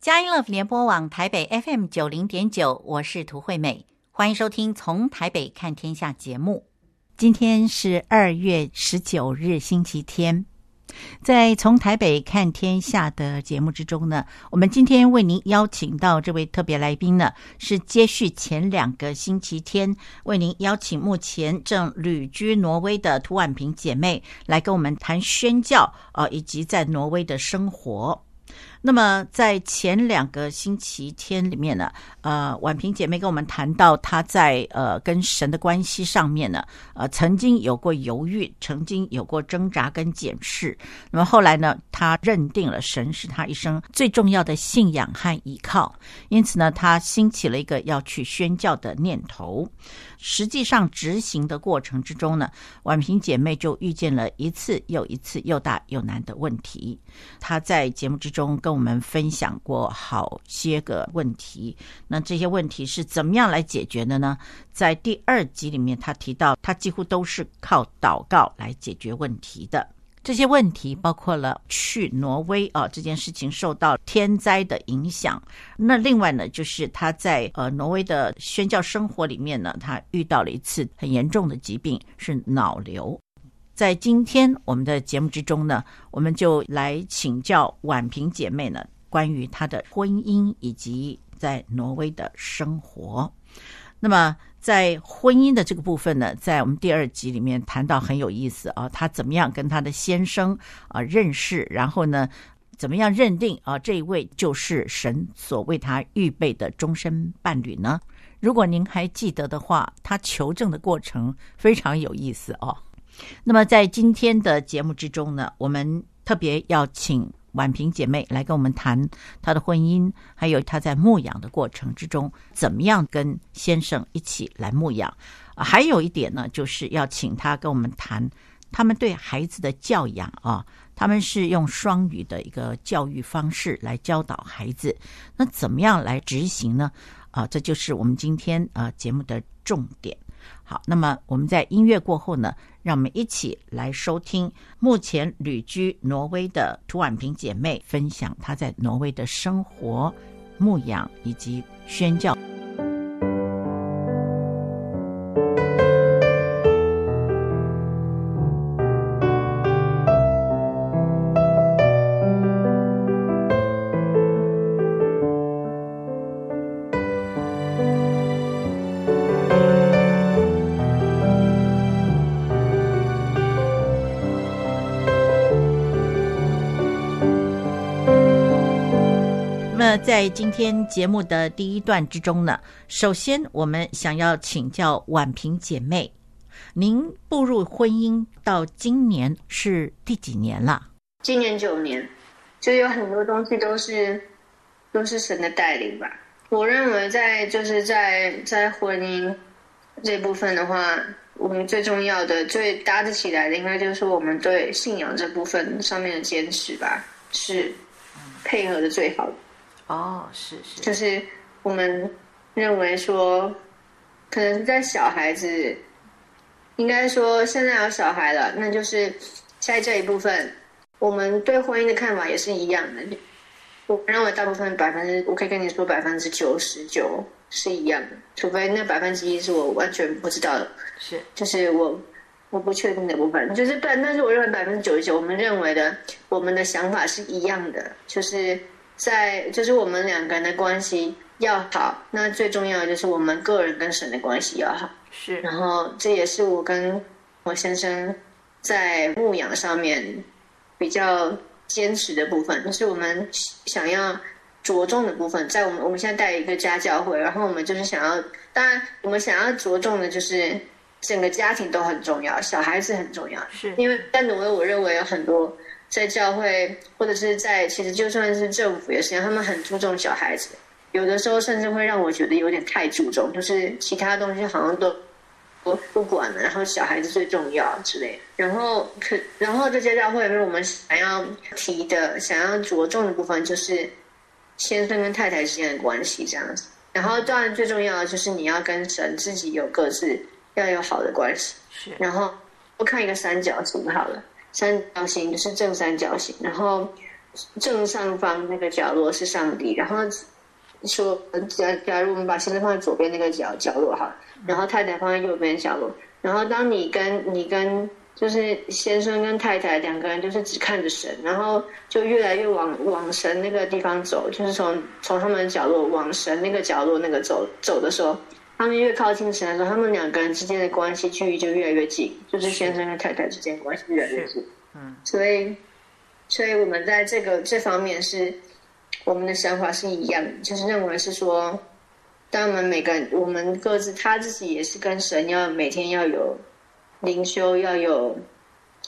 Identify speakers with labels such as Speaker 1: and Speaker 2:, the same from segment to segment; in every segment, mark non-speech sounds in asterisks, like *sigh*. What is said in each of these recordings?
Speaker 1: 佳音乐联播网台北 FM 九零点九，我是涂惠美，欢迎收听《从台北看天下》节目。今天是二月十九日，星期天。在《从台北看天下》的节目之中呢，我们今天为您邀请到这位特别来宾呢，是接续前两个星期天为您邀请目前正旅居挪威的涂婉萍姐妹来跟我们谈宣教，呃，以及在挪威的生活。那么在前两个星期天里面呢，呃，婉萍姐妹跟我们谈到她在呃跟神的关系上面呢，呃，曾经有过犹豫，曾经有过挣扎跟检视。那么后来呢，她认定了神是她一生最重要的信仰和依靠，因此呢，她兴起了一个要去宣教的念头。实际上执行的过程之中呢，婉平姐妹就遇见了一次又一次又大又难的问题。她在节目之中跟我们分享过好些个问题。那这些问题是怎么样来解决的呢？在第二集里面，她提到她几乎都是靠祷告来解决问题的。这些问题包括了去挪威啊这件事情受到天灾的影响。那另外呢，就是他在呃挪威的宣教生活里面呢，他遇到了一次很严重的疾病，是脑瘤。在今天我们的节目之中呢，我们就来请教婉萍姐妹呢，关于她的婚姻以及在挪威的生活。那么。在婚姻的这个部分呢，在我们第二集里面谈到很有意思啊，她怎么样跟她的先生啊认识，然后呢，怎么样认定啊这一位就是神所为她预备的终身伴侣呢？如果您还记得的话，她求证的过程非常有意思哦。那么在今天的节目之中呢，我们特别要请。婉萍姐妹来跟我们谈她的婚姻，还有她在牧养的过程之中，怎么样跟先生一起来牧养。还有一点呢，就是要请她跟我们谈他们对孩子的教养啊，他们是用双语的一个教育方式来教导孩子，那怎么样来执行呢？啊，这就是我们今天啊节目的重点。好，那么我们在音乐过后呢，让我们一起来收听目前旅居挪威的涂婉萍姐妹分享她在挪威的生活、牧养以及宣教。那在今天节目的第一段之中呢，首先我们想要请教婉萍姐妹，您步入婚姻到今年是第几年了？
Speaker 2: 今年九年，就有很多东西都是都是神的带领吧。我认为在就是在在婚姻这部分的话，我们最重要的、最搭得起来的，应该就是我们对信仰这部分上面的坚持吧，是配合的最好的。
Speaker 1: 哦，是是，
Speaker 2: 就是我们认为说，可能在小孩子，应该说现在有小孩了，那就是在这一部分，我们对婚姻的看法也是一样的。我认为大部分百分之，我可以跟你说百分之九十九是一样的，除非那百分之一是我完全不知道的，
Speaker 1: 是，
Speaker 2: 就是我我不确定的部分，就是但但是我认为百分之九十九，我们认为的，我们的想法是一样的，就是。在就是我们两个人的关系要好，那最重要的就是我们个人跟神的关系要好。
Speaker 1: 是，
Speaker 2: 然后这也是我跟我先生在牧养上面比较坚持的部分，就是我们想要着重的部分。在我们我们现在带一个家教会，然后我们就是想要，当然我们想要着重的就是整个家庭都很重要，小孩子很重要。
Speaker 1: 是，
Speaker 2: 因为在挪威，我认为有很多。在教会或者是在，其实就算是政府也是一样，他们很注重小孩子，有的时候甚至会让我觉得有点太注重，就是其他东西好像都不不管了，然后小孩子最重要之类的。然后可然后这些教会里面，我们想要提的、想要着重的部分，就是先生跟太太之间的关系这样子。然后当然最重要的就是你要跟神自己有各自要有好的关系。
Speaker 1: 是。
Speaker 2: 然后我看一个三角形好了。三角形就是正三角形，然后正上方那个角落是上帝，然后说假假如我们把先生放在左边那个角角落哈，然后太太放在右边角落，然后当你跟你跟就是先生跟太太两个人就是只看着神，然后就越来越往往神那个地方走，就是从从他们的角落往神那个角落那个走走的时候，他们越靠近神的时候，他们两个人之间的关系距离就越来越近，就是先生跟太太之间关系越来越近。嗯，所以，所以我们在这个这方面是我们的想法是一样的，就是认为是说，当我们每个人我们各自他自己也是跟神要每天要有。灵修要有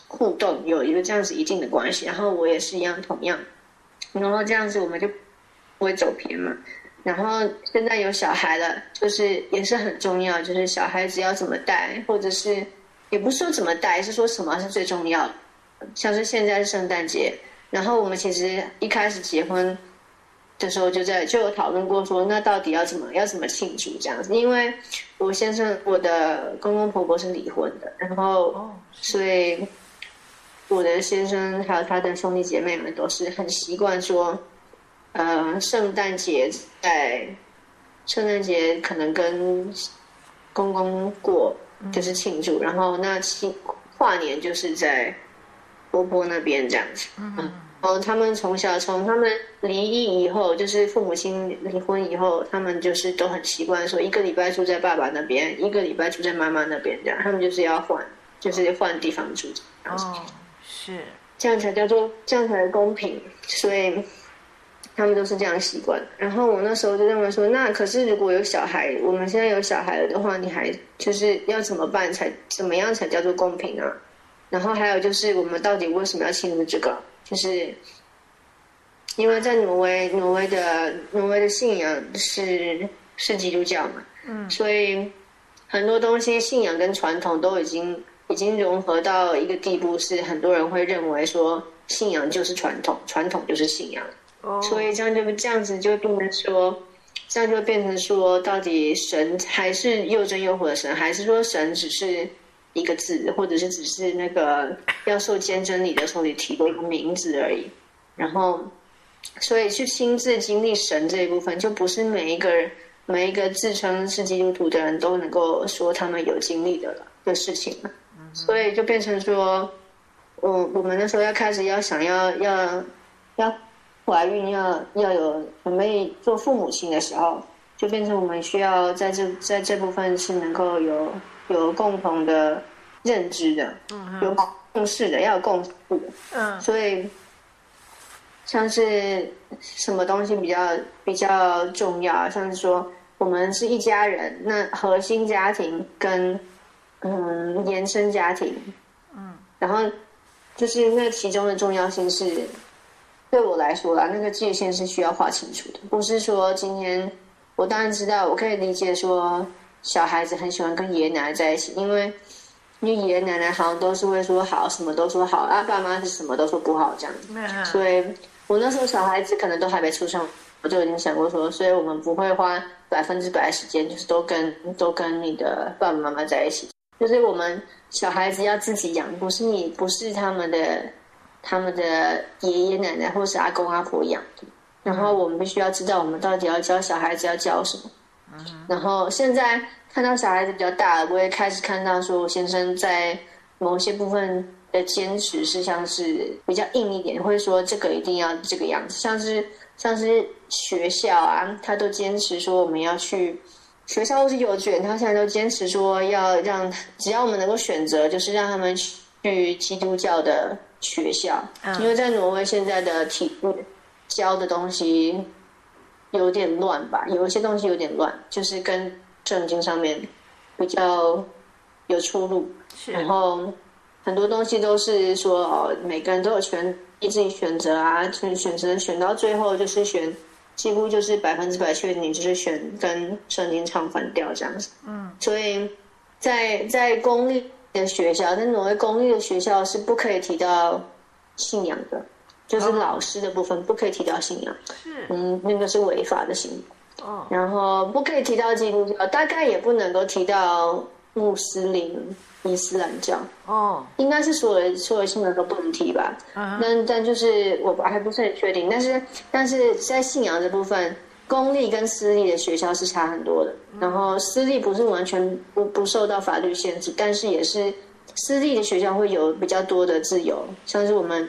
Speaker 2: 互动，有一个这样子一定的关系，然后我也是一样，同样，然后这样子我们就不会走偏嘛。然后现在有小孩了，就是也是很重要，就是小孩子要怎么带，或者是也不是说怎么带，是说什么是最重要的。像是现在是圣诞节，然后我们其实一开始结婚。的时候就在就有讨论过说，那到底要怎么要怎么庆祝这样子？因为我先生我的公公婆婆是离婚的，然后所以我的先生还有他的兄弟姐妹们都是很习惯说，呃，圣诞节在圣诞节可能跟公公过就是庆祝，然后那庆跨年就是在婆婆那边这样子，嗯。然后他们从小从他们离异以后，就是父母亲离婚以后，他们就是都很习惯说一个礼拜住在爸爸那边，一个礼拜住在妈妈那边，这样他们就是要换，就是换地方住。
Speaker 1: 哦，是
Speaker 2: 这样才叫做这样才公平，所以他们都是这样习惯。然后我那时候就认为说，那可是如果有小孩，我们现在有小孩了的话，你还就是要怎么办才怎么样才叫做公平啊？然后还有就是我们到底为什么要庆祝这个？就是因为在挪威，挪威的挪威的信仰是是基督教嘛，嗯，所以很多东西信仰跟传统都已经已经融合到一个地步，是很多人会认为说信仰就是传统，传统就是信仰，哦，所以这样就这样子就变成说，这样就变成说，到底神还是又真又活的神，还是说神只是？一个字，或者是只是那个要受坚真理的时候你提过一个名字而已，然后，所以去亲自经历神这一部分，就不是每一个人每一个自称是基督徒的人都能够说他们有经历的了的事情了，所以就变成说，我我们那时候要开始要想要要要怀孕要要有准备做父母亲的时候，就变成我们需要在这在这部分是能够有。有共同的认知的，有共识的，要有共识的。嗯，所以像是什么东西比较比较重要？像是说我们是一家人，那核心家庭跟嗯延伸家庭，嗯，然后就是那其中的重要性是对我来说啦，那个界限是需要划清楚的，不是说今天我当然知道，我可以理解说。小孩子很喜欢跟爷爷奶奶在一起，因为因为爷爷奶奶好像都是会说好，什么都说好，啊，爸妈是什么都说不好这样子。所以，我那时候小孩子可能都还没出生，我就已经想过说，所以我们不会花百分之百的时间，就是都跟都跟你的爸爸妈妈在一起。就是我们小孩子要自己养，不是你，不是他们的他们的爷爷奶奶或是阿公阿婆养的。然后我们必须要知道，我们到底要教小孩子要教什么。然后现在看到小孩子比较大了，我也开始看到说，我先生在某些部分的坚持是像是比较硬一点，会说这个一定要这个样子，像是像是学校啊，他都坚持说我们要去学校或是幼稚园，他现在都坚持说要让只要我们能够选择，就是让他们去基督教的学校，因为在挪威现在的体育教的东西。有点乱吧，有一些东西有点乱，就是跟圣经上面比较有出入。是。然后很多东西都是说哦，每个人都有权利自己选择啊，选选择选到最后就是选，几乎就是百分之百确定就是选跟圣经唱反调这样子。嗯。所以在在公立的学校，在挪威公立的学校是不可以提到信仰的。就是老师的部分不可以提到信仰，是，嗯，那个是违法的行为。哦，然后不可以提到基督教，大概也不能够提到穆斯林、伊斯兰教。
Speaker 1: 哦，
Speaker 2: 应该是所有所有信仰都不能提吧？嗯，但但就是我还不是很确定。但是但是在信仰这部分，公立跟私立的学校是差很多的。然后私立不是完全不不受到法律限制，但是也是私立的学校会有比较多的自由，像是我们。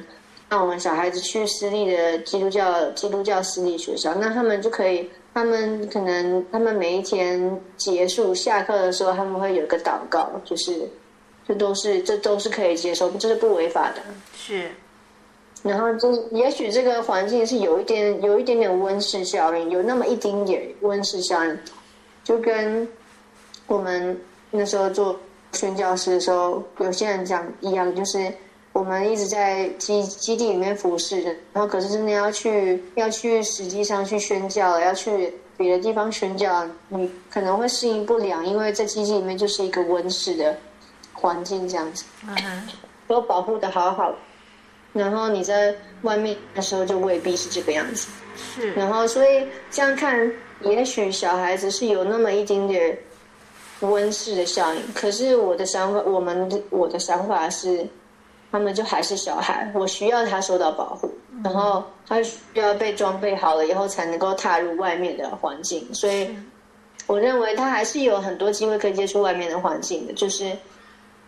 Speaker 2: 让我们小孩子去私立的基督教基督教私立学校，那他们就可以，他们可能他们每一天结束下课的时候，他们会有一个祷告，就是这都是这都是可以接受，这是不违法的。
Speaker 1: 是，
Speaker 2: 然后就也许这个环境是有一点有一点点温室效应，有那么一丁点温室效应，就跟我们那时候做宣教师的时候，有些人讲一样，就是。我们一直在基基地里面服侍，然后可是真的要去要去实际上去宣教，要去别的地方宣教，你可能会适应不良，因为在基地里面就是一个温室的环境这样子，嗯哼，都保护的好好，然后你在外面的时候就未必是这个样子，
Speaker 1: 是，
Speaker 2: 然后所以这样看，也许小孩子是有那么一点点温室的效应，可是我的想法，我们的我的想法是。他们就还是小孩，我需要他受到保护，然后他需要被装备好了以后才能够踏入外面的环境。所以，我认为他还是有很多机会可以接触外面的环境的。就是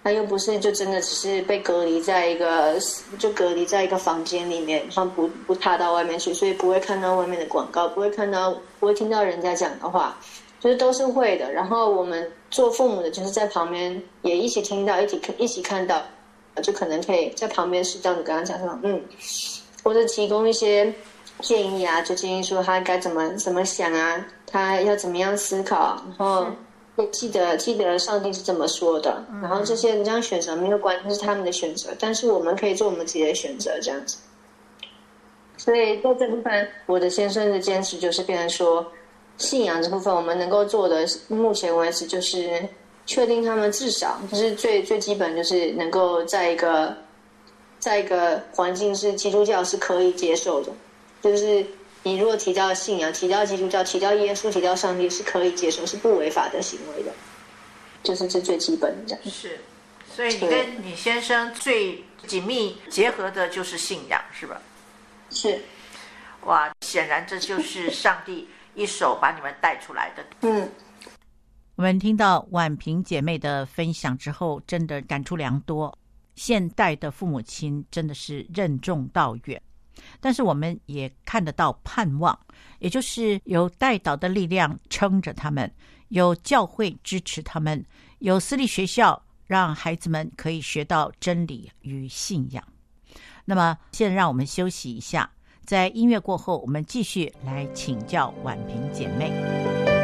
Speaker 2: 他又不是就真的只是被隔离在一个就隔离在一个房间里面，他不不踏到外面去，所以不会看到外面的广告，不会看到不会听到人家讲的话，就是都是会的。然后我们做父母的，就是在旁边也一起听到，一起看，一起看到。就可能可以在旁边适当的跟他讲说，嗯，或者提供一些建议啊，就建议说他该怎么怎么想啊，他要怎么样思考，然后记得记得上帝是这么说的，然后这些这样选择没有关系，是他们的选择，但是我们可以做我们自己的选择，这样子。所以在这部分，我的先生的坚持就是变成说，信仰这部分我们能够做的，目前为止就是。确定他们至少就是最最基本，就是能够在一个在一个环境是基督教是可以接受的，就是你如果提到信仰、提到基督教、提到耶稣、提到上帝是可以接受，是不违法的行为的，就是这最基本的。
Speaker 1: 是，所以你跟你先生最紧密结合的就是信仰，是吧？
Speaker 2: 是。
Speaker 1: 哇，显然这就是上帝一手把你们带出来的。
Speaker 2: 嗯。
Speaker 1: 我们听到婉萍姐妹的分享之后，真的感触良多。现代的父母亲真的是任重道远，但是我们也看得到盼望，也就是有代祷的力量撑着他们，有教会支持他们，有私立学校让孩子们可以学到真理与信仰。那么，现在让我们休息一下，在音乐过后，我们继续来请教婉平姐妹。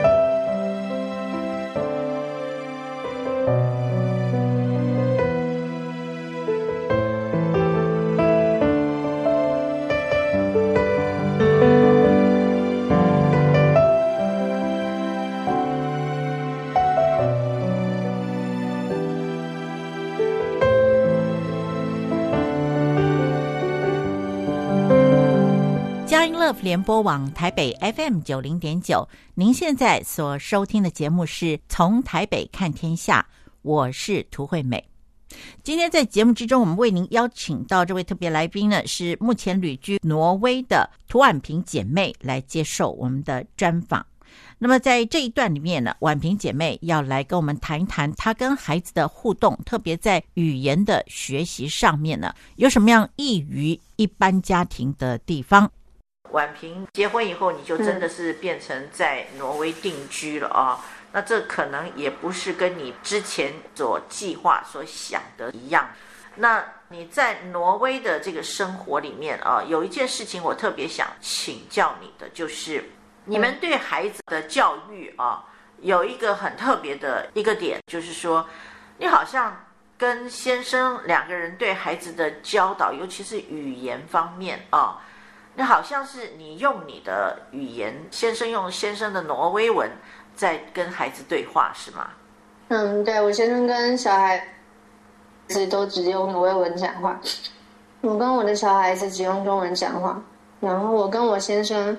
Speaker 1: 联播网台北 FM 九零点九，您现在所收听的节目是从台北看天下，我是涂惠美。今天在节目之中，我们为您邀请到这位特别来宾呢，是目前旅居挪威的涂婉萍姐妹来接受我们的专访。那么在这一段里面呢，婉萍姐妹要来跟我们谈一谈她跟孩子的互动，特别在语言的学习上面呢，有什么样异于一般家庭的地方。婉平结婚以后，你就真的是变成在挪威定居了啊、哦嗯？那这可能也不是跟你之前所计划、所想的一样。那你在挪威的这个生活里面啊，有一件事情我特别想请教你的，就是你们对孩子的教育啊，有一个很特别的一个点，就是说，你好像跟先生两个人对孩子的教导，尤其是语言方面啊。那好像是你用你的语言，先生用先生的挪威文，在跟孩子对话，是吗？
Speaker 2: 嗯，对，我先生跟小孩子都只用挪威文讲话，我跟我的小孩子只用中文讲话，然后我跟我先生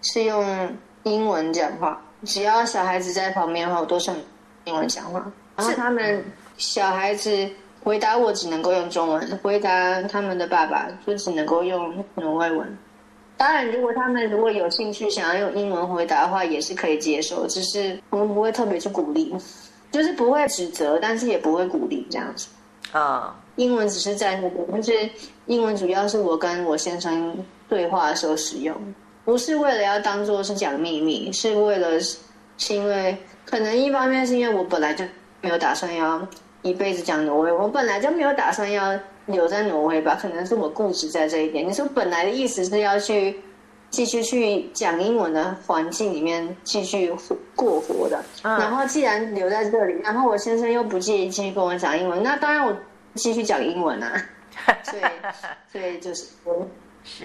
Speaker 2: 是用英文讲话，只要小孩子在旁边的话，我都是用英文讲话。然后他们小孩子回答我只能够用中文，回答他们的爸爸就只能够用挪威文。当然，如果他们如果有兴趣想要用英文回答的话，也是可以接受，只是我们不会特别去鼓励，就是不会指责，但是也不会鼓励这样子。
Speaker 1: 啊，
Speaker 2: 英文只是在那边，就是英文主要是我跟我先生对话的时候使用，不是为了要当做是讲秘密，是为了是因为可能一方面是因为我本来就没有打算要一辈子讲挪威，我本来就没有打算要。留在挪威吧，可能是我固执在这一点。你说本来的意思是要去继续去讲英文的环境里面继续过活的，嗯、然后既然留在这里，然后我先生又不介意继续跟我讲英文，那当然我继续讲英文啊。所以，*laughs* 所以就是我，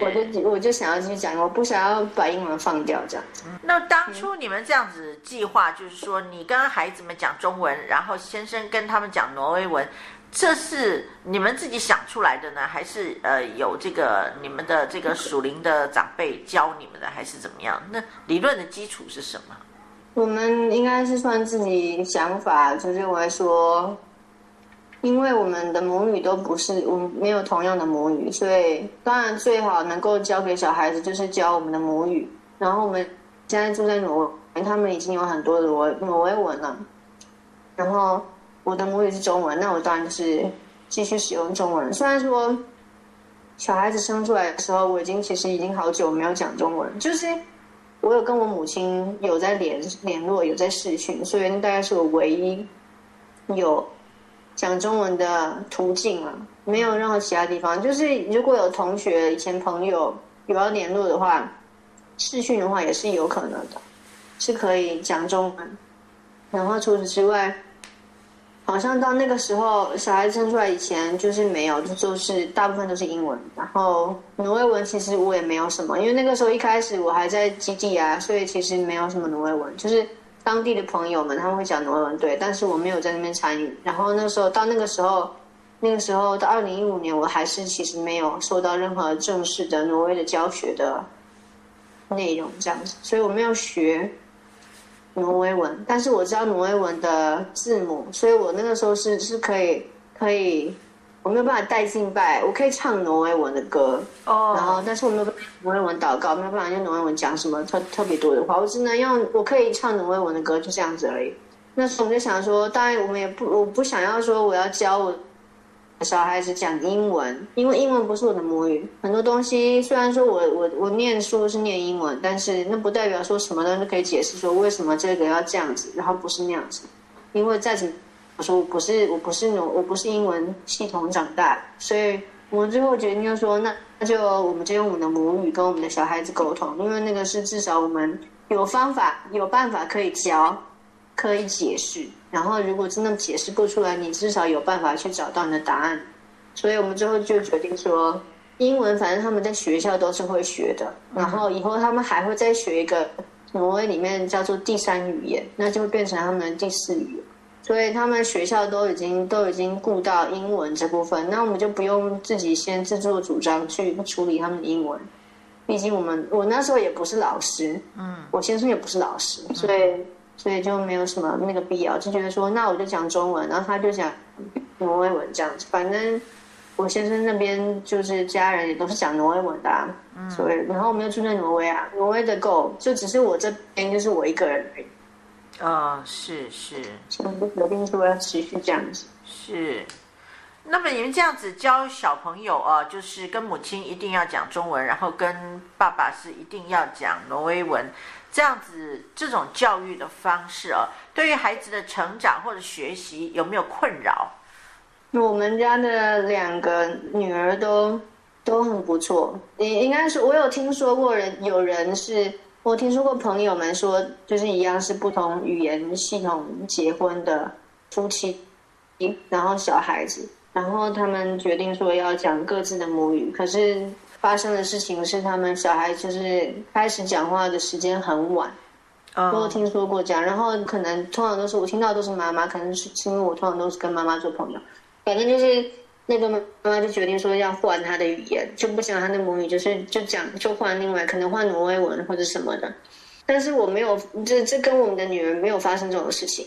Speaker 2: 我就我就想要继续讲，我不想要把英文放掉这样。
Speaker 1: 那当初你们这样子计划，就是说你跟孩子们讲中文，然后先生跟他们讲挪威文。这是你们自己想出来的呢，还是呃有这个你们的这个属灵的长辈教你们的，还是怎么样？那理论的基础是什么？
Speaker 2: 我们应该是算自己想法，就认为说，因为我们的母语都不是，我们没有同样的母语，所以当然最好能够教给小孩子就是教我们的母语。然后我们现在住在挪威，他们已经有很多挪挪威文了，然后。我的母语是中文，那我当然就是继续使用中文。虽然说小孩子生出来的时候，我已经其实已经好久没有讲中文，就是我有跟我母亲有在联联络，有在视讯，所以那大概是我唯一有讲中文的途径了，没有任何其他地方。就是如果有同学以前朋友有要联络的话，视讯的话也是有可能的，是可以讲中文。然后除此之外。好像到那个时候，小孩子生出来以前就是没有，就就是大部分都是英文。然后挪威文其实我也没有什么，因为那个时候一开始我还在基地啊，所以其实没有什么挪威文。就是当地的朋友们他们会讲挪威文，对，但是我没有在那边参与。然后那时候到那个时候，那个时候到二零一五年，我还是其实没有受到任何正式的挪威的教学的内容这样子，所以我没有学。挪威文，但是我知道挪威文的字母，所以我那个时候是是可以可以，我没有办法带敬拜，我可以唱挪威文的歌，oh. 然后但是我没有办法挪威文祷告，没有办法用挪威文讲什么特特别多的话，我只能用我可以唱挪威文的歌，就这样子而已。那时候我就想说，当然我们也不，我不想要说我要教我。小孩子讲英文，因为英文不是我的母语。很多东西虽然说我我我念书是念英文，但是那不代表说什么东西可以解释说为什么这个要这样子，然后不是那样子。因为在此我说我不是我不是我我不是英文系统长大，所以我们最后决定就说那那就我们就用我们的母语跟我们的小孩子沟通，因为那个是至少我们有方法有办法可以教，可以解释。然后，如果真的解释不出来，你至少有办法去找到你的答案。所以我们最后就决定说，英文反正他们在学校都是会学的。然后以后他们还会再学一个挪威里面叫做第三语言，那就会变成他们的第四语言。所以他们学校都已经都已经顾到英文这部分，那我们就不用自己先自作主张去处理他们的英文。毕竟我们我那时候也不是老师，嗯，我先生也不是老师，所以。所以就没有什么那个必要，就觉得说，那我就讲中文，然后他就讲挪威文这样子。反正我先生那边就是家人也都是讲挪威文的，啊，嗯，所以然后我们又住在挪威啊，挪威的够，就只是我这边就是我一个人而已。
Speaker 1: 哦，是是，
Speaker 2: 所以就决定说要持续这样子。
Speaker 1: 是，那么你们这样子教小朋友啊，就是跟母亲一定要讲中文，然后跟爸爸是一定要讲挪威文。这样子，这种教育的方式啊，对于孩子的成长或者学习有没有困扰？
Speaker 2: 我们家的两个女儿都都很不错。应应该是我有听说过人，有人是我听说过朋友们说，就是一样是不同语言系统结婚的夫妻，然后小孩子，然后他们决定说要讲各自的母语，可是。发生的事情是，他们小孩就是开始讲话的时间很晚，我有听说过这样。然后可能通常都是我听到都是妈妈，可能是因为我通常都是跟妈妈做朋友。反正就是那个妈妈就决定说要换他的语言，就不讲他的母语，就是就讲就换另外可能换挪威文或者什么的。但是我没有，这这跟我们的女儿没有发生这种事情。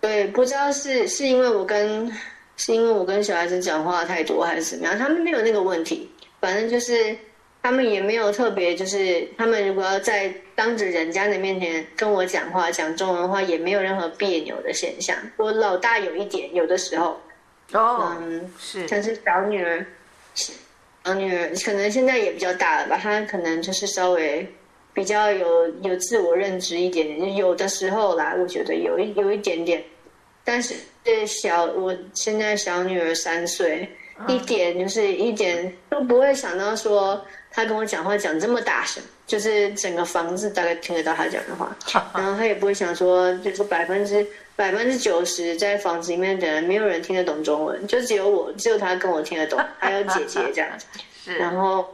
Speaker 2: 对，不知道是是因为我跟是因为我跟小孩子讲话太多还是怎么样，他们没有那个问题，反正就是他们也没有特别，就是他们如果要在当着人家的面前跟我讲话讲中文的话，也没有任何别扭的现象。我老大有一点，有的时候，
Speaker 1: 哦，嗯，是，
Speaker 2: 像是小女儿，小女儿可能现在也比较大了吧，她可能就是稍微。比较有有自我认知一点点，有的时候啦，我觉得有一有一点点，但是小我现在小女儿三岁，一点就是一点都不会想到说她跟我讲话讲这么大声，就是整个房子大概听得到她讲的话，然后她也不会想说就是百分之百分之九十在房子里面的人没有人听得懂中文，就只有我只有她跟我听得懂，还有姐姐这样子，*laughs* 然后。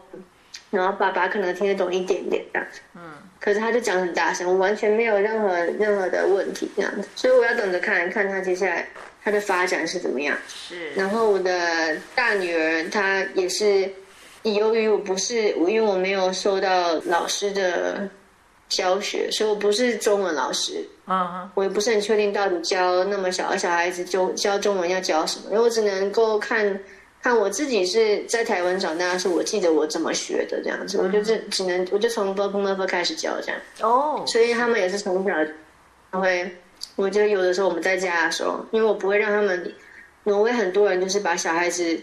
Speaker 2: 然后爸爸可能听得懂一点点这样子，嗯，可是他就讲很大声，我完全没有任何任何的问题这样子，所以我要等着看看他接下来他的发展是怎么样。是。然后我的大女儿她也是，由于我不是，因为我没有受到老师的教学，所以我不是中文老师，嗯，我也不是很确定到底教那么小的小孩子就教中文要教什么，因为我只能够看。看我自己是在台湾长大的时候，我记得我怎么学的这样子，我就是只能我就从 level 开始教这样。哦，所以他们也是从小会，我就有的时候我们在家的时候，因为我不会让他们，挪威很多人就是把小孩子，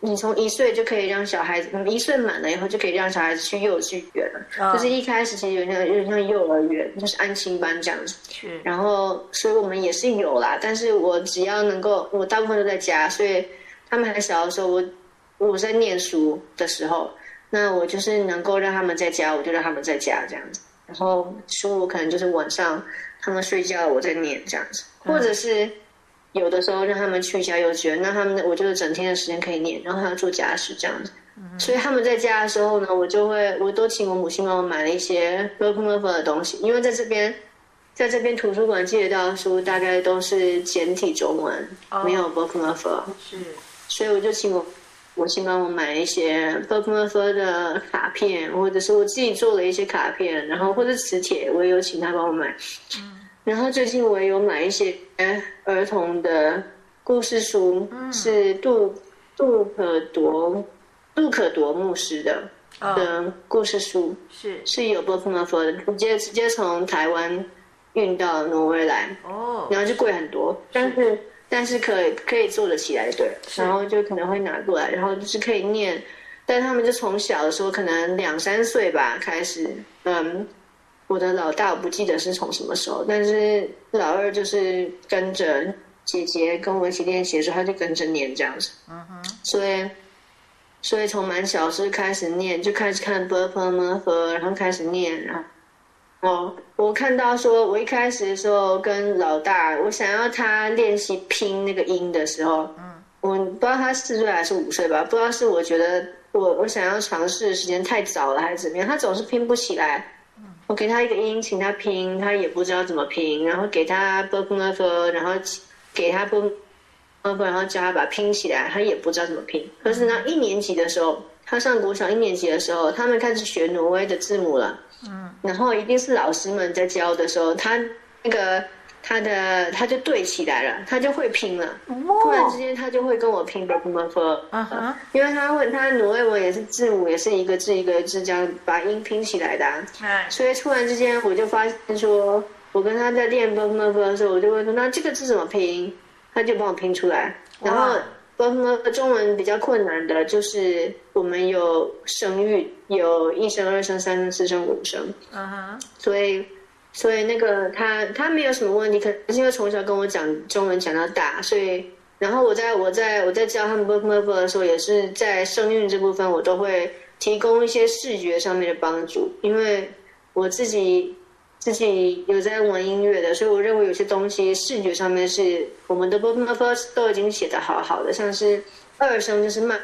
Speaker 2: 你从一岁就可以让小孩子，一岁满了以后就可以让小孩子去幼稚园了，就是一开始其实有点像有点像幼儿园，就是安亲班这样子。是。然后，所以我们也是有啦，但是我只要能够，我大部分都在家，所以。他们还小的时候，我我在念书的时候，那我就是能够让他们在家，我就让他们在家这样子。然后书我可能就是晚上他们睡觉，我在念这样子，或者是有的时候让他们去一下幼稚园，那他们我就是整天的时间可以念，然后还要做家事这样子。所以他们在家的时候呢，我就会我都请我母亲帮我买了一些 broken level 的东西，因为在这边。在这边图书馆借得到的书，大概都是简体中文，没有 broken level。是。所以我就请我，我先帮我买一些 bookmark 的卡片，或者是我自己做了一些卡片，然后或者磁铁，我也有请他帮我买。嗯。然后最近我也有买一些儿童的故事书，嗯、是杜杜可铎杜可铎牧师的、哦、的故事书，是是有 bookmark 的，直接直接从台湾运到挪威来。哦。然后就贵很多，但是。但是可可以做得起来，对，然后就可能会拿过来，然后就是可以念，但他们就从小的时候可能两三岁吧开始，嗯，我的老大我不记得是从什么时候，但是老二就是跟着姐姐跟我一起练习的时候，他就跟着念这样子，嗯哼，所以所以从蛮小时开始念，就开始看《b u r p l e m u r p h 然后开始念，然后。哦，我看到说，我一开始的时候跟老大，我想要他练习拼那个音的时候，嗯，我不知道他四岁还是五岁吧，不知道是我觉得我我想要尝试的时间太早了还是怎么样，他总是拼不起来。我给他一个音，请他拼，他也不知道怎么拼，然后给他 b u n f 然后给他 b u n 然后叫他把拼起来，他也不知道怎么拼。可是呢，一年级的时候，他上国小一年级的时候，他们开始学挪威的字母了。然后一定是老师们在教的时候，他那个他的他就对起来了，他就会拼了。突然之间，他就会跟我拼的怎么说？因为他会他挪威文也是字母，也是一个字一个字这样把音拼起来的。所以突然之间，我就发现说。我跟他在练 b b b 的时候，我就问说：“那这个字怎么拼？”他就帮我拼出来。然后不不，中文比较困难的就是我们有声韵，有一声、二声、三声、四声、五声。嗯哼。所以，所以那个他他没有什么问题，可能是因为从小跟我讲中文讲到大，所以然后我在我在我在教他们 book book 的时候，也是在声韵这部分，我都会提供一些视觉上面的帮助，因为我自己。自己有在玩音乐的，所以我认为有些东西视觉上面是我们的《Book of s》都已经写的好好的，像是二声就是慢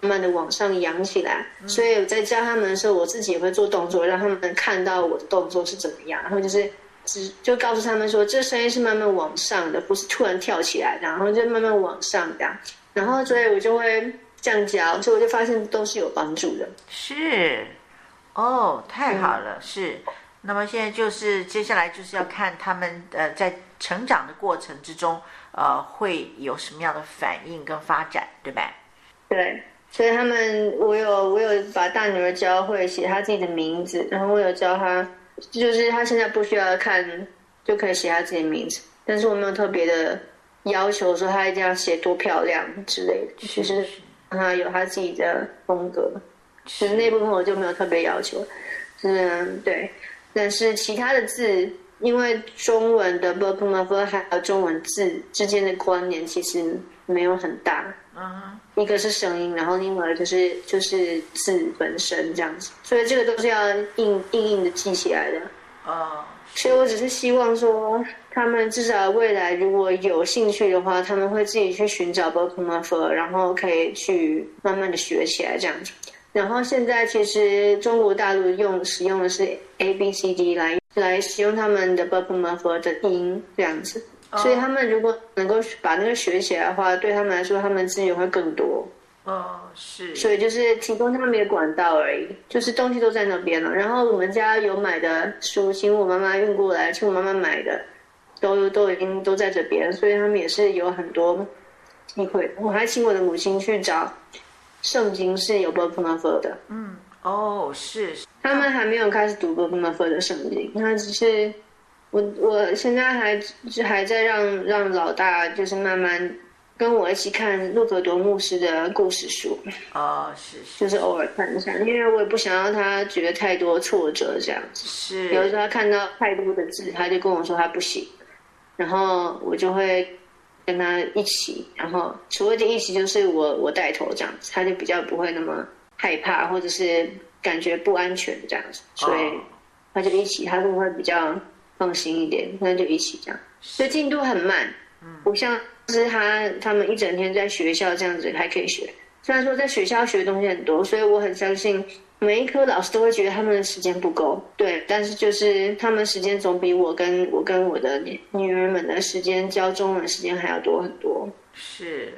Speaker 2: 慢慢的往上扬起来。所以我在教他们的时候，我自己也会做动作，让他们看到我的动作是怎么样。然后就是只就告诉他们说，这声音是慢慢往上的，不是突然跳起来，然后就慢慢往上的。然后所以我就会这样教，所以我就发现都是有帮助的。
Speaker 1: 是，哦，太好了，是。那么现在就是接下来就是要看他们呃在成长的过程之中，呃会有什么样的反应跟发展，对吧？
Speaker 2: 对，所以他们我有我有把大女儿教会写她自己的名字，然后我有教她，就是她现在不需要看就可以写她自己的名字，但是我没有特别的要求说她一定要写多漂亮之类的，就是让她有她自己的风格，其实那部分我就没有特别要求，是，对。但是其他的字，因为中文的 book mother 还有中文字之间的关联其实没有很大。嗯，一个是声音，然后另外就是就是字本身这样子，所以这个都是要硬硬硬的记起来的。哦，所以我只是希望说，他们至少未来如果有兴趣的话，他们会自己去寻找 book mother，然后可以去慢慢的学起来这样子。然后现在其实中国大陆用使用的是 abcd 来来使用他们的 book 门和的音这样子所以他们如果能够把那个学起来的话对他们来说他们资源会更多
Speaker 1: 哦是。
Speaker 2: 所以就是提供他们的管道而已就是东西都在那边了。然后我们家有买的书请我妈妈运过来请我妈妈买的都都已经都在这边所以他们也是有很多机会。我还请我的母亲去找圣经是有 book 的。
Speaker 1: 嗯哦是
Speaker 2: 他们还没有开始读 book 的圣经他只是我我现在还还在让让老大就是慢慢跟我一起看路格多牧师的故事书。
Speaker 1: 啊是是
Speaker 2: 就是偶尔看一下因为我也不想让他觉得太多挫折这样子。
Speaker 1: 是。
Speaker 2: 有时候他看到太多的字他就跟我说他不行然后我就会跟他一起，然后除了这一起，就是我我带头这样子，他就比较不会那么害怕，或者是感觉不安全这样子，所以他就一起，他就会比较放心一点，那就一起这样。所以进度很慢，不像是他他们一整天在学校这样子还可以学。虽然说在学校学的东西很多，所以我很相信。每一科老师都会觉得他们的时间不够，对，但是就是他们时间总比我跟我跟我的女儿们的时间教中文时间还要多很多。
Speaker 1: 是，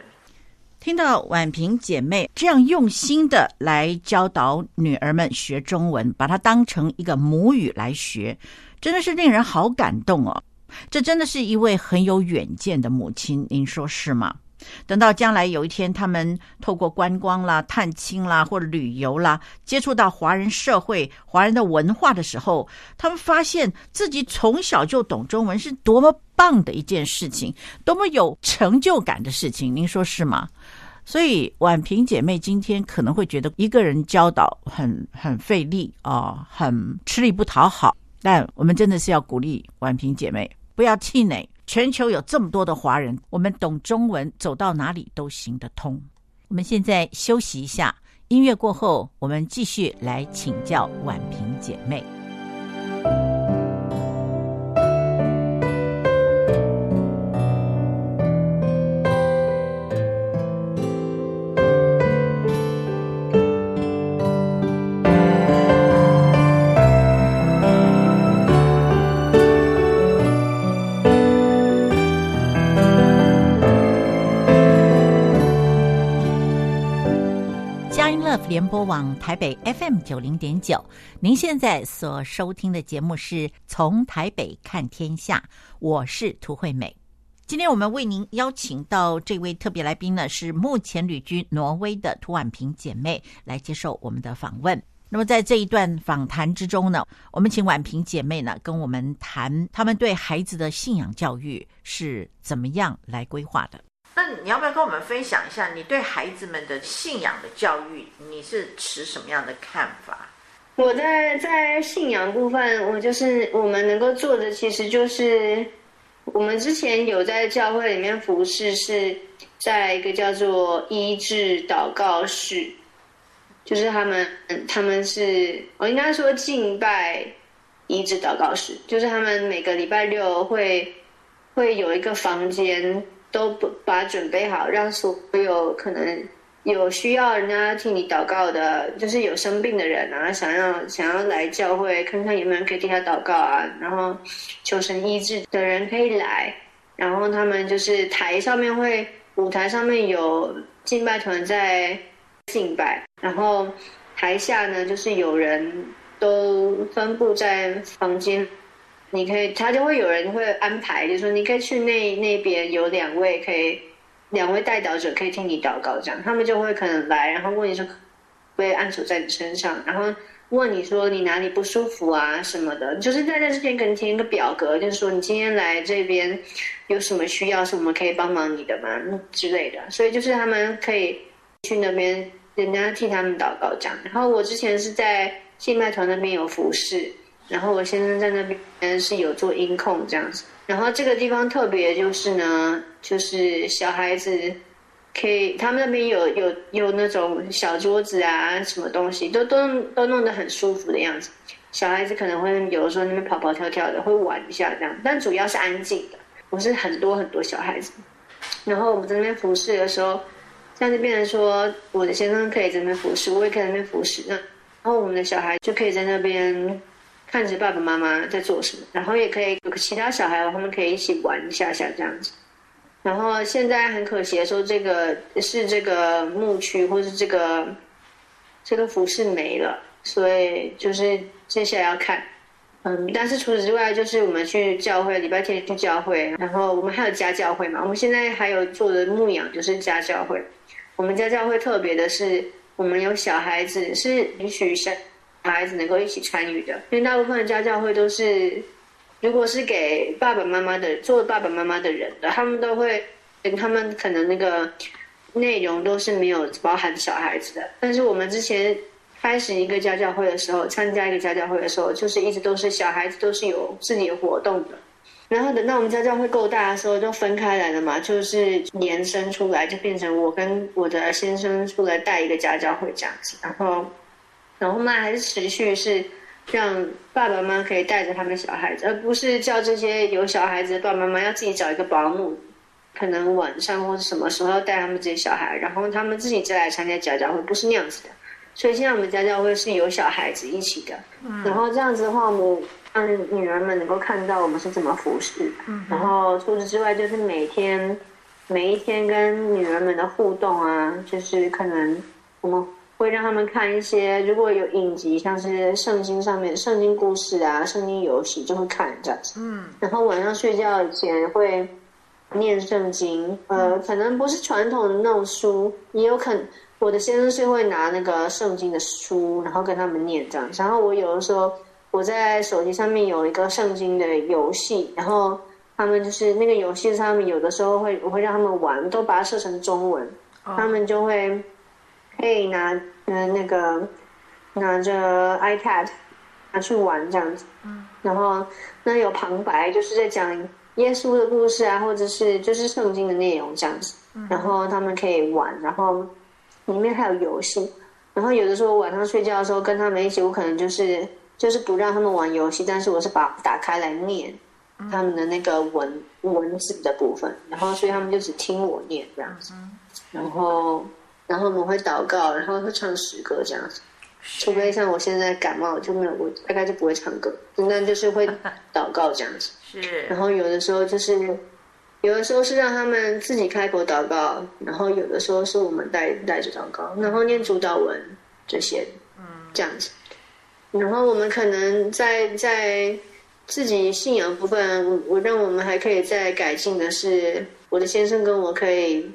Speaker 1: 听到婉萍姐妹这样用心的来教导女儿们学中文，把它当成一个母语来学，真的是令人好感动哦。这真的是一位很有远见的母亲，您说是吗？等到将来有一天，他们透过观光啦、探亲啦或者旅游啦，接触到华人社会、华人的文化的时候，他们发现自己从小就懂中文是多么棒的一件事情，多么有成就感的事情。您说是吗？所以婉萍姐妹今天可能会觉得一个人教导很很费力啊、哦，很吃力不讨好。但我们真的是要鼓励婉萍姐妹，不要气馁。全球有这么多的华人，我们懂中文，走到哪里都行得通。我们现在休息一下，音乐过后，我们继续来请教婉平姐妹。佳音 Love 联播网台北 FM 九零点九，您现在所收听的节目是从台北看天下，我是涂惠美。今天我们为您邀请到这位特别来宾呢，是目前旅居挪威的涂婉萍姐妹来接受我们的访问。那么在这一段访谈之中呢，我们请婉萍姐妹呢跟我们谈他们对孩子的信仰教育是怎么样来规划的。那你要不要跟我们分享一下，你对孩子们的信仰的教育，你是持什么样的看法？
Speaker 2: 我在在信仰部分，我就是我们能够做的，其实就是我们之前有在教会里面服侍，是在一个叫做医治祷告室，就是他们他们是我应该说敬拜医治祷告室，就是他们每个礼拜六会会有一个房间。都不把准备好，让所有可能有需要人家替你祷告的，就是有生病的人啊，想要想要来教会看看有没有人可以替他祷告啊，然后求神医治的人可以来，然后他们就是台上面会舞台上面有敬拜团在敬拜，然后台下呢就是有人都分布在房间。你可以，他就会有人会安排，就是说你可以去那那边有两位可以，两位代祷者可以听你祷告，这样他们就会可能来，然后问你说，被按手在你身上，然后问你说你哪里不舒服啊什么的，就是在这之前给你填一个表格，就是说你今天来这边有什么需要，什么可以帮忙你的吗之类的，所以就是他们可以去那边，人家替他们祷告这样。然后我之前是在信麦团那边有服侍。然后我先生在那边是有做音控这样子，然后这个地方特别就是呢，就是小孩子可以，他们那边有有有那种小桌子啊，什么东西都都都弄得很舒服的样子。小孩子可能会有的时候那边跑跑跳跳的，会玩一下这样，但主要是安静的。我是很多很多小孩子，然后我们在那边服侍的时候，像那边人说，我的先生可以在那边服侍，我也可以在那边服侍，那然后我们的小孩就可以在那边。看着爸爸妈妈在做什么，然后也可以有其他小孩，他们可以一起玩一下下这样子。然后现在很可惜的说，这个是这个牧区或是这个这个服饰没了，所以就是接下来要看。嗯，但是除此之外，就是我们去教会，礼拜天去教会，然后我们还有家教会嘛。我们现在还有做的牧养就是家教会。我们家教会特别的是，我们有小孩子是允许。小小孩子能够一起参与的，因为大部分的家教会都是，如果是给爸爸妈妈的做爸爸妈妈的人的，他们都会，他们可能那个内容都是没有包含小孩子的。但是我们之前开始一个家教会的时候，参加一个家教会的时候，就是一直都是小孩子都是有自己的活动的。然后等到我们家教会够大的时候，就分开来了嘛，就是延伸出来，就变成我跟我的先生出来带一个家教会这样子，然后。然后嘛，还是持续是让爸爸妈妈可以带着他们小孩子，而不是叫这些有小孩子的爸爸妈妈要自己找一个保姆，可能晚上或者什么时候要带他们这些小孩，然后他们自己再来参加家教会，不是那样子的。所以现在我们家教会是有小孩子一起的，嗯然后这样子的话，我们让女儿们能够看到我们是怎么服侍。嗯然后除此之外，就是每天每一天跟女儿们的互动啊，就是可能我们。会让他们看一些，如果有影集，像是圣经上面圣经故事啊、圣经游戏，就会看这样子。嗯，然后晚上睡觉以前会念圣经，呃，可能不是传统的那种书，也有可能我的先生是会拿那个圣经的书，然后跟他们念这样。然后我有的时候我在手机上面有一个圣经的游戏，然后他们就是那个游戏上面有的时候会我会让他们玩，都把它设成中文，他们就会可以拿。嗯，那个拿着 iPad 拿去玩这样子，嗯，然后那有旁白，就是在讲耶稣的故事啊，或者是就是圣经的内容这样子，然后他们可以玩，然后里面还有游戏，然后有的时候晚上睡觉的时候跟他们一起，我可能就是就是不让他们玩游戏，但是我是把打开来念他们的那个文文字的部分，然后所以他们就只听我念这样子，然后。然后我们会祷告，然后会唱诗歌这样子。除非像我现在感冒，就没有我大概就不会唱歌，那就是会 *laughs* 祷告这样子。是。然后有的时候就是，有的时候是让他们自己开口祷告，然后有的时候是我们带带着祷告，然后念主导文这些，嗯，这样子。然后我们可能在在自己信仰部分，我我认为我们还可以再改进的是，我的先生跟我可以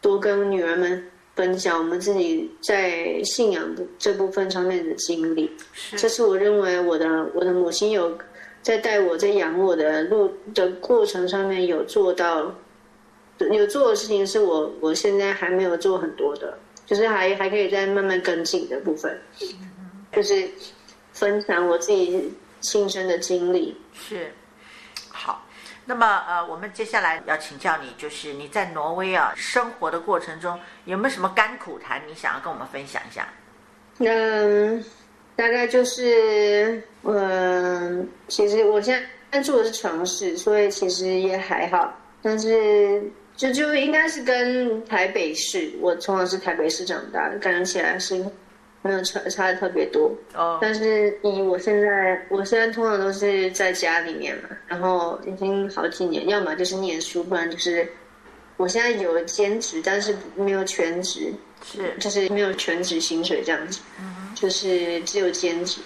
Speaker 2: 多跟女儿们。分享我们自己在信仰这部分上面的经历，这是我认为我的我的母亲有在带我在养我的路的过程上面有做到，有做的事情是我我现在还没有做很多的，就是还还可以再慢慢跟进的部分，就是分享我自己亲身的经历是。
Speaker 3: 那么，呃，我们接下来要请教你，就是你在挪威啊生活的过程中，有没有什么甘苦谈？你想要跟我们分享一下？
Speaker 2: 嗯，大概就是，嗯，其实我现在住的是城市，所以其实也还好。但是，就就应该是跟台北市，我从小是台北市长大的，感觉起来是。没有差差的特别多，oh. 但是以我现在，我现在通常都是在家里面嘛，然后已经好几年，要么就是念书，不然就是我现在有兼职，但是没有全职，是就是没有全职薪水这样子，嗯、就是只有兼职，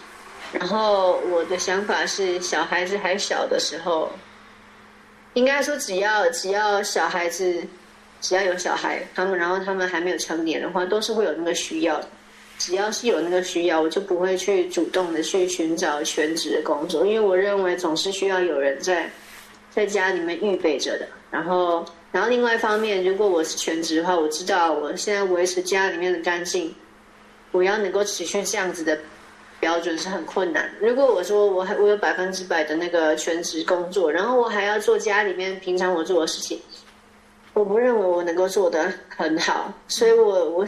Speaker 2: 然后我的想法是，小孩子还小的时候，应该说只要只要小孩子，只要有小孩，他们然后他们还没有成年的话，都是会有那个需要。只要是有那个需要，我就不会去主动的去寻找全职的工作，因为我认为总是需要有人在在家里面预备着的。然后，然后另外一方面，如果我是全职的话，我知道我现在维持家里面的干净，我要能够持续这样子的标准是很困难。如果我说我还我有百分之百的那个全职工作，然后我还要做家里面平常我做的事情，我不认为我能够做得很好，所以我我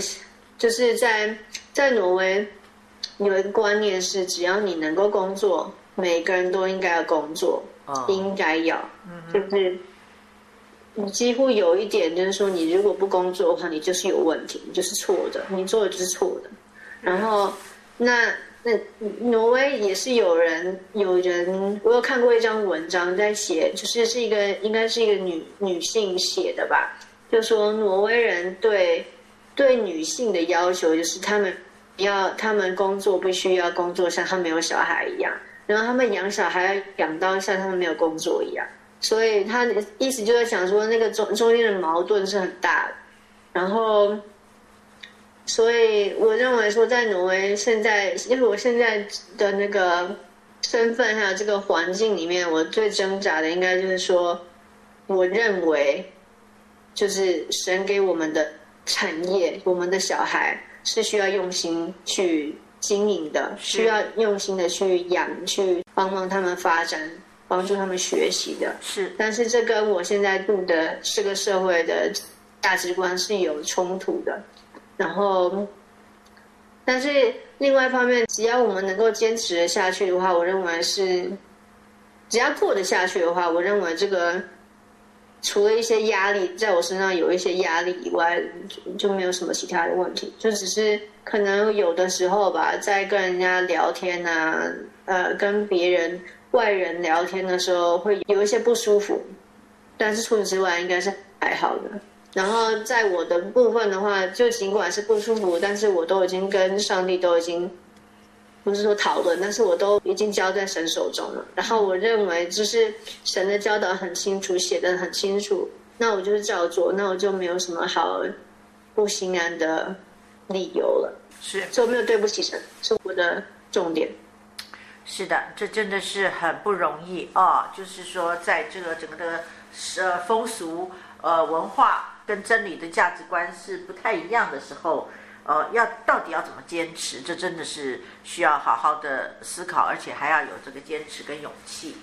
Speaker 2: 就是在。在挪威有一个观念是，只要你能够工作，每个人都应该要工作，哦、应该要，嗯、就是你几乎有一点就是说，你如果不工作的话，你就是有问题，你就是错的，你做的就是错的。然后那那挪威也是有人有人，我有看过一张文章在写，就是是一个应该是一个女女性写的吧，就说挪威人对对女性的要求就是他们。要他们工作必须要工作像他们没有小孩一样，然后他们养小孩养到像他们没有工作一样，所以他意思就在想说那个中中间的矛盾是很大的，然后，所以我认为说在挪威现在，因为我现在的那个身份还有这个环境里面，我最挣扎的应该就是说，我认为就是神给我们的产业，我们的小孩。是需要用心去经营的，需要用心的去养，去帮帮他们发展，帮助他们学习的。是，但是这跟我现在度的这个社会的价值观是有冲突的。然后，但是另外一方面，只要我们能够坚持的下去的话，我认为是，只要过得下去的话，我认为这个。除了一些压力，在我身上有一些压力以外，就，没有什么其他的问题，就只是可能有的时候吧，在跟人家聊天啊，呃，跟别人外人聊天的时候，会有一些不舒服，但是除此之外，应该是还好的。然后在我的部分的话，就尽管是不舒服，但是我都已经跟上帝都已经。不是说讨论，但是我都已经交在神手中了。然后我认为，就是神的教导很清楚，写的很清楚，那我就是照做，那我就没有什么好不心安的理由了。是，所以我没有对不起神，是我的重点。
Speaker 1: 是的，这真的是很不容易哦。就是说，在这个整个的呃风俗呃文化跟真理的价值观是不太一样的时候。呃，要到底要怎么坚持？这真的是需要好好的思考，而且还要有这个坚持跟勇气，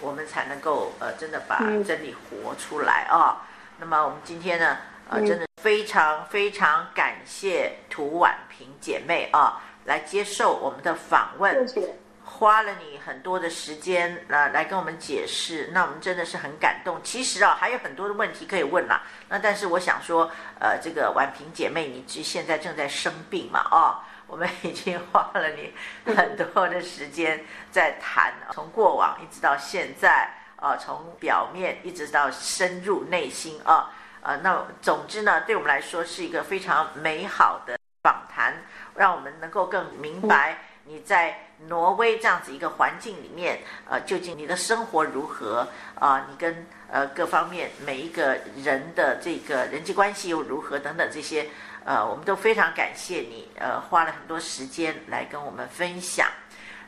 Speaker 1: 我们才能够呃真的把真理活出来啊、哦。那么我们今天呢，呃，真的非常非常感谢涂婉萍姐妹啊，来接受我们的访问。谢谢。花了你很多的时间，呃，来跟我们解释，那我们真的是很感动。其实啊，还有很多的问题可以问啦。那但是我想说，呃，这个婉萍姐妹，你现在正在生病嘛？哦，*laughs* 我们已经花了你很多的时间在谈，从过往一直到现在，啊，从表面一直到深入内心啊，呃，那总之呢，对我们来说是一个非常美好的访谈，让我们能够更明白你在。挪威这样子一个环境里面，呃，究竟你的生活如何啊、呃？你跟呃各方面每一个人的这个人际关系又如何等等这些，呃，我们都非常感谢你，呃，花了很多时间来跟我们分享。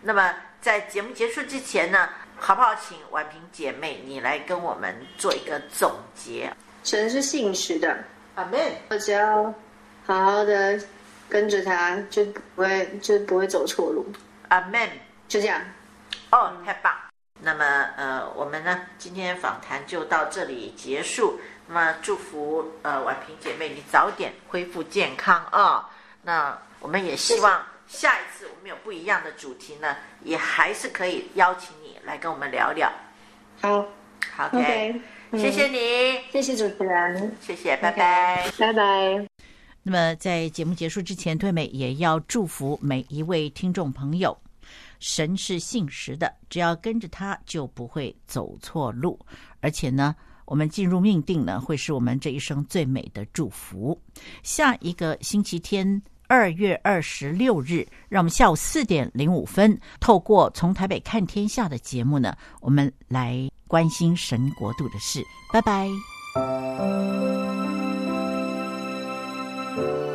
Speaker 1: 那么在节目结束之前呢，好不好请婉萍姐妹你来跟我们做一个总结？
Speaker 2: 神是信实的，
Speaker 1: 阿门。
Speaker 2: 我只要好好的跟着他，就不会就不会走错路。
Speaker 1: 阿门，
Speaker 2: 就这样。
Speaker 1: 哦，太棒。那么，呃，我们呢，今天访谈就到这里结束。那么，祝福呃婉萍姐妹你早点恢复健康啊、哦。那我们也希望下一次我们有不一样的主题呢，也还是可以邀请你来跟我们聊聊。
Speaker 2: 好，
Speaker 1: 好，OK，谢谢你，
Speaker 2: 谢谢主持人，
Speaker 1: 谢谢，拜拜，
Speaker 2: 拜拜。
Speaker 4: 那么，在节目结束之前，退美也要祝福每一位听众朋友。神是信实的，只要跟着他，就不会走错路。而且呢，我们进入命定呢，会是我们这一生最美的祝福。下一个星期天
Speaker 1: 二月二十六日，让我们下午四点零五分，透过从台北看天下的节目呢，我们来关心神国度的事。拜拜。thank you